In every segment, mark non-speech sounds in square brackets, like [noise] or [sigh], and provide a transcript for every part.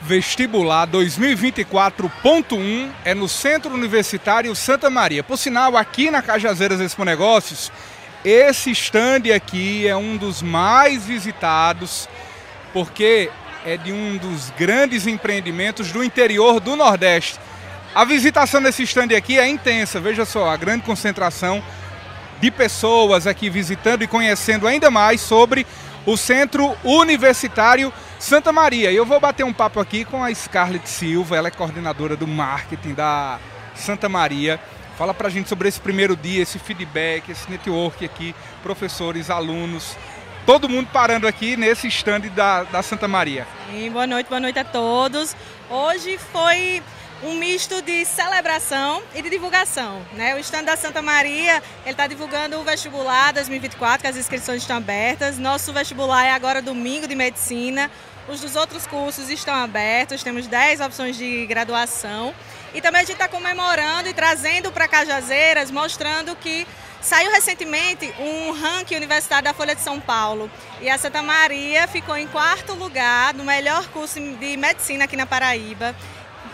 Vestibular 2024.1 é no Centro Universitário Santa Maria. Por sinal, aqui na Cajazeiras Expo Negócios, esse stand aqui é um dos mais visitados, porque é de um dos grandes empreendimentos do interior do Nordeste. A visitação desse stand aqui é intensa, veja só, a grande concentração de pessoas aqui visitando e conhecendo ainda mais sobre o Centro Universitário Santa Maria. E eu vou bater um papo aqui com a Scarlett Silva, ela é coordenadora do marketing da Santa Maria. Fala pra gente sobre esse primeiro dia, esse feedback, esse network aqui, professores, alunos, todo mundo parando aqui nesse stand da, da Santa Maria. Sim, boa noite, boa noite a todos. Hoje foi um misto de celebração e de divulgação. Né? O stand da Santa Maria está divulgando o vestibular 2024, que as inscrições estão abertas. Nosso vestibular é agora domingo de medicina. Os dos outros cursos estão abertos, temos 10 opções de graduação. E também a gente está comemorando e trazendo para Cajazeiras, mostrando que saiu recentemente um ranking universitário da Folha de São Paulo. E a Santa Maria ficou em quarto lugar no melhor curso de medicina aqui na Paraíba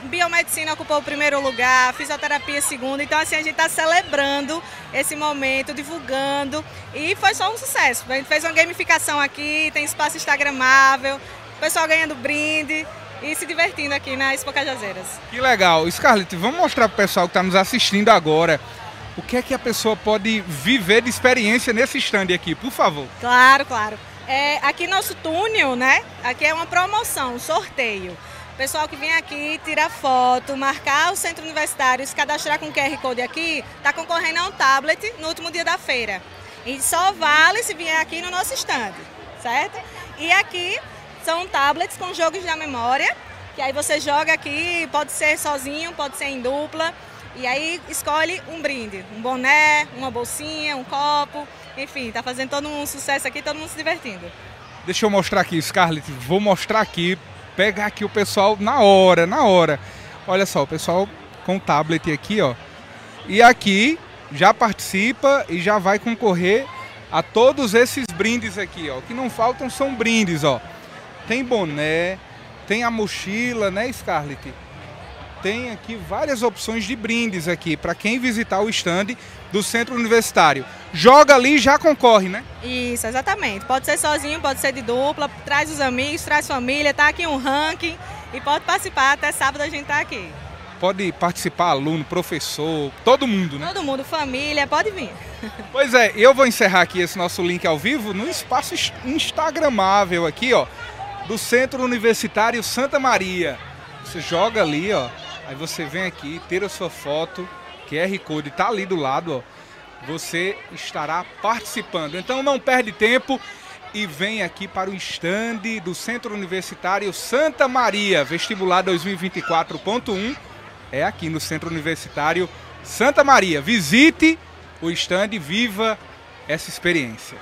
biomedicina ocupou o primeiro lugar, fisioterapia segundo. Então, assim, a gente está celebrando esse momento, divulgando. E foi só um sucesso. A gente fez uma gamificação aqui, tem espaço instagramável, o pessoal ganhando brinde e se divertindo aqui na Expo Cajazeiras. Que legal. Scarlett, vamos mostrar para o pessoal que está nos assistindo agora o que é que a pessoa pode viver de experiência nesse stand aqui, por favor. Claro, claro. É, aqui nosso túnel, né? Aqui é uma promoção, um sorteio. Pessoal que vem aqui, tirar foto, marcar o centro universitário, se cadastrar com o QR Code aqui, está concorrendo a um tablet no último dia da feira. E só vale se vier aqui no nosso stand, certo? E aqui são tablets com jogos da memória, que aí você joga aqui, pode ser sozinho, pode ser em dupla. E aí escolhe um brinde, um boné, uma bolsinha, um copo, enfim, tá fazendo todo um sucesso aqui, todo mundo se divertindo. Deixa eu mostrar aqui, Scarlett, vou mostrar aqui pegar aqui o pessoal na hora, na hora. Olha só, o pessoal com tablet aqui, ó. E aqui já participa e já vai concorrer a todos esses brindes aqui, ó. O que não faltam são brindes, ó. Tem boné, tem a mochila, né, Scarlett? Tem aqui várias opções de brindes aqui para quem visitar o stand do Centro Universitário. Joga ali e já concorre, né? Isso, exatamente. Pode ser sozinho, pode ser de dupla, traz os amigos, traz família, tá aqui um ranking e pode participar. Até sábado a gente tá aqui. Pode participar aluno, professor, todo mundo, né? Todo mundo, família, pode vir. [laughs] Pois é, eu vou encerrar aqui esse nosso link ao vivo no espaço instagramável aqui, ó, do Centro Universitário Santa Maria. Você joga ali, ó, Aí você vem aqui, tira a sua foto, QR Code está ali do lado, ó. Você estará participando. Então não perde tempo e vem aqui para o stand do Centro Universitário Santa Maria, vestibular 2024.1. É aqui no Centro Universitário Santa Maria. Visite o stand, viva essa experiência.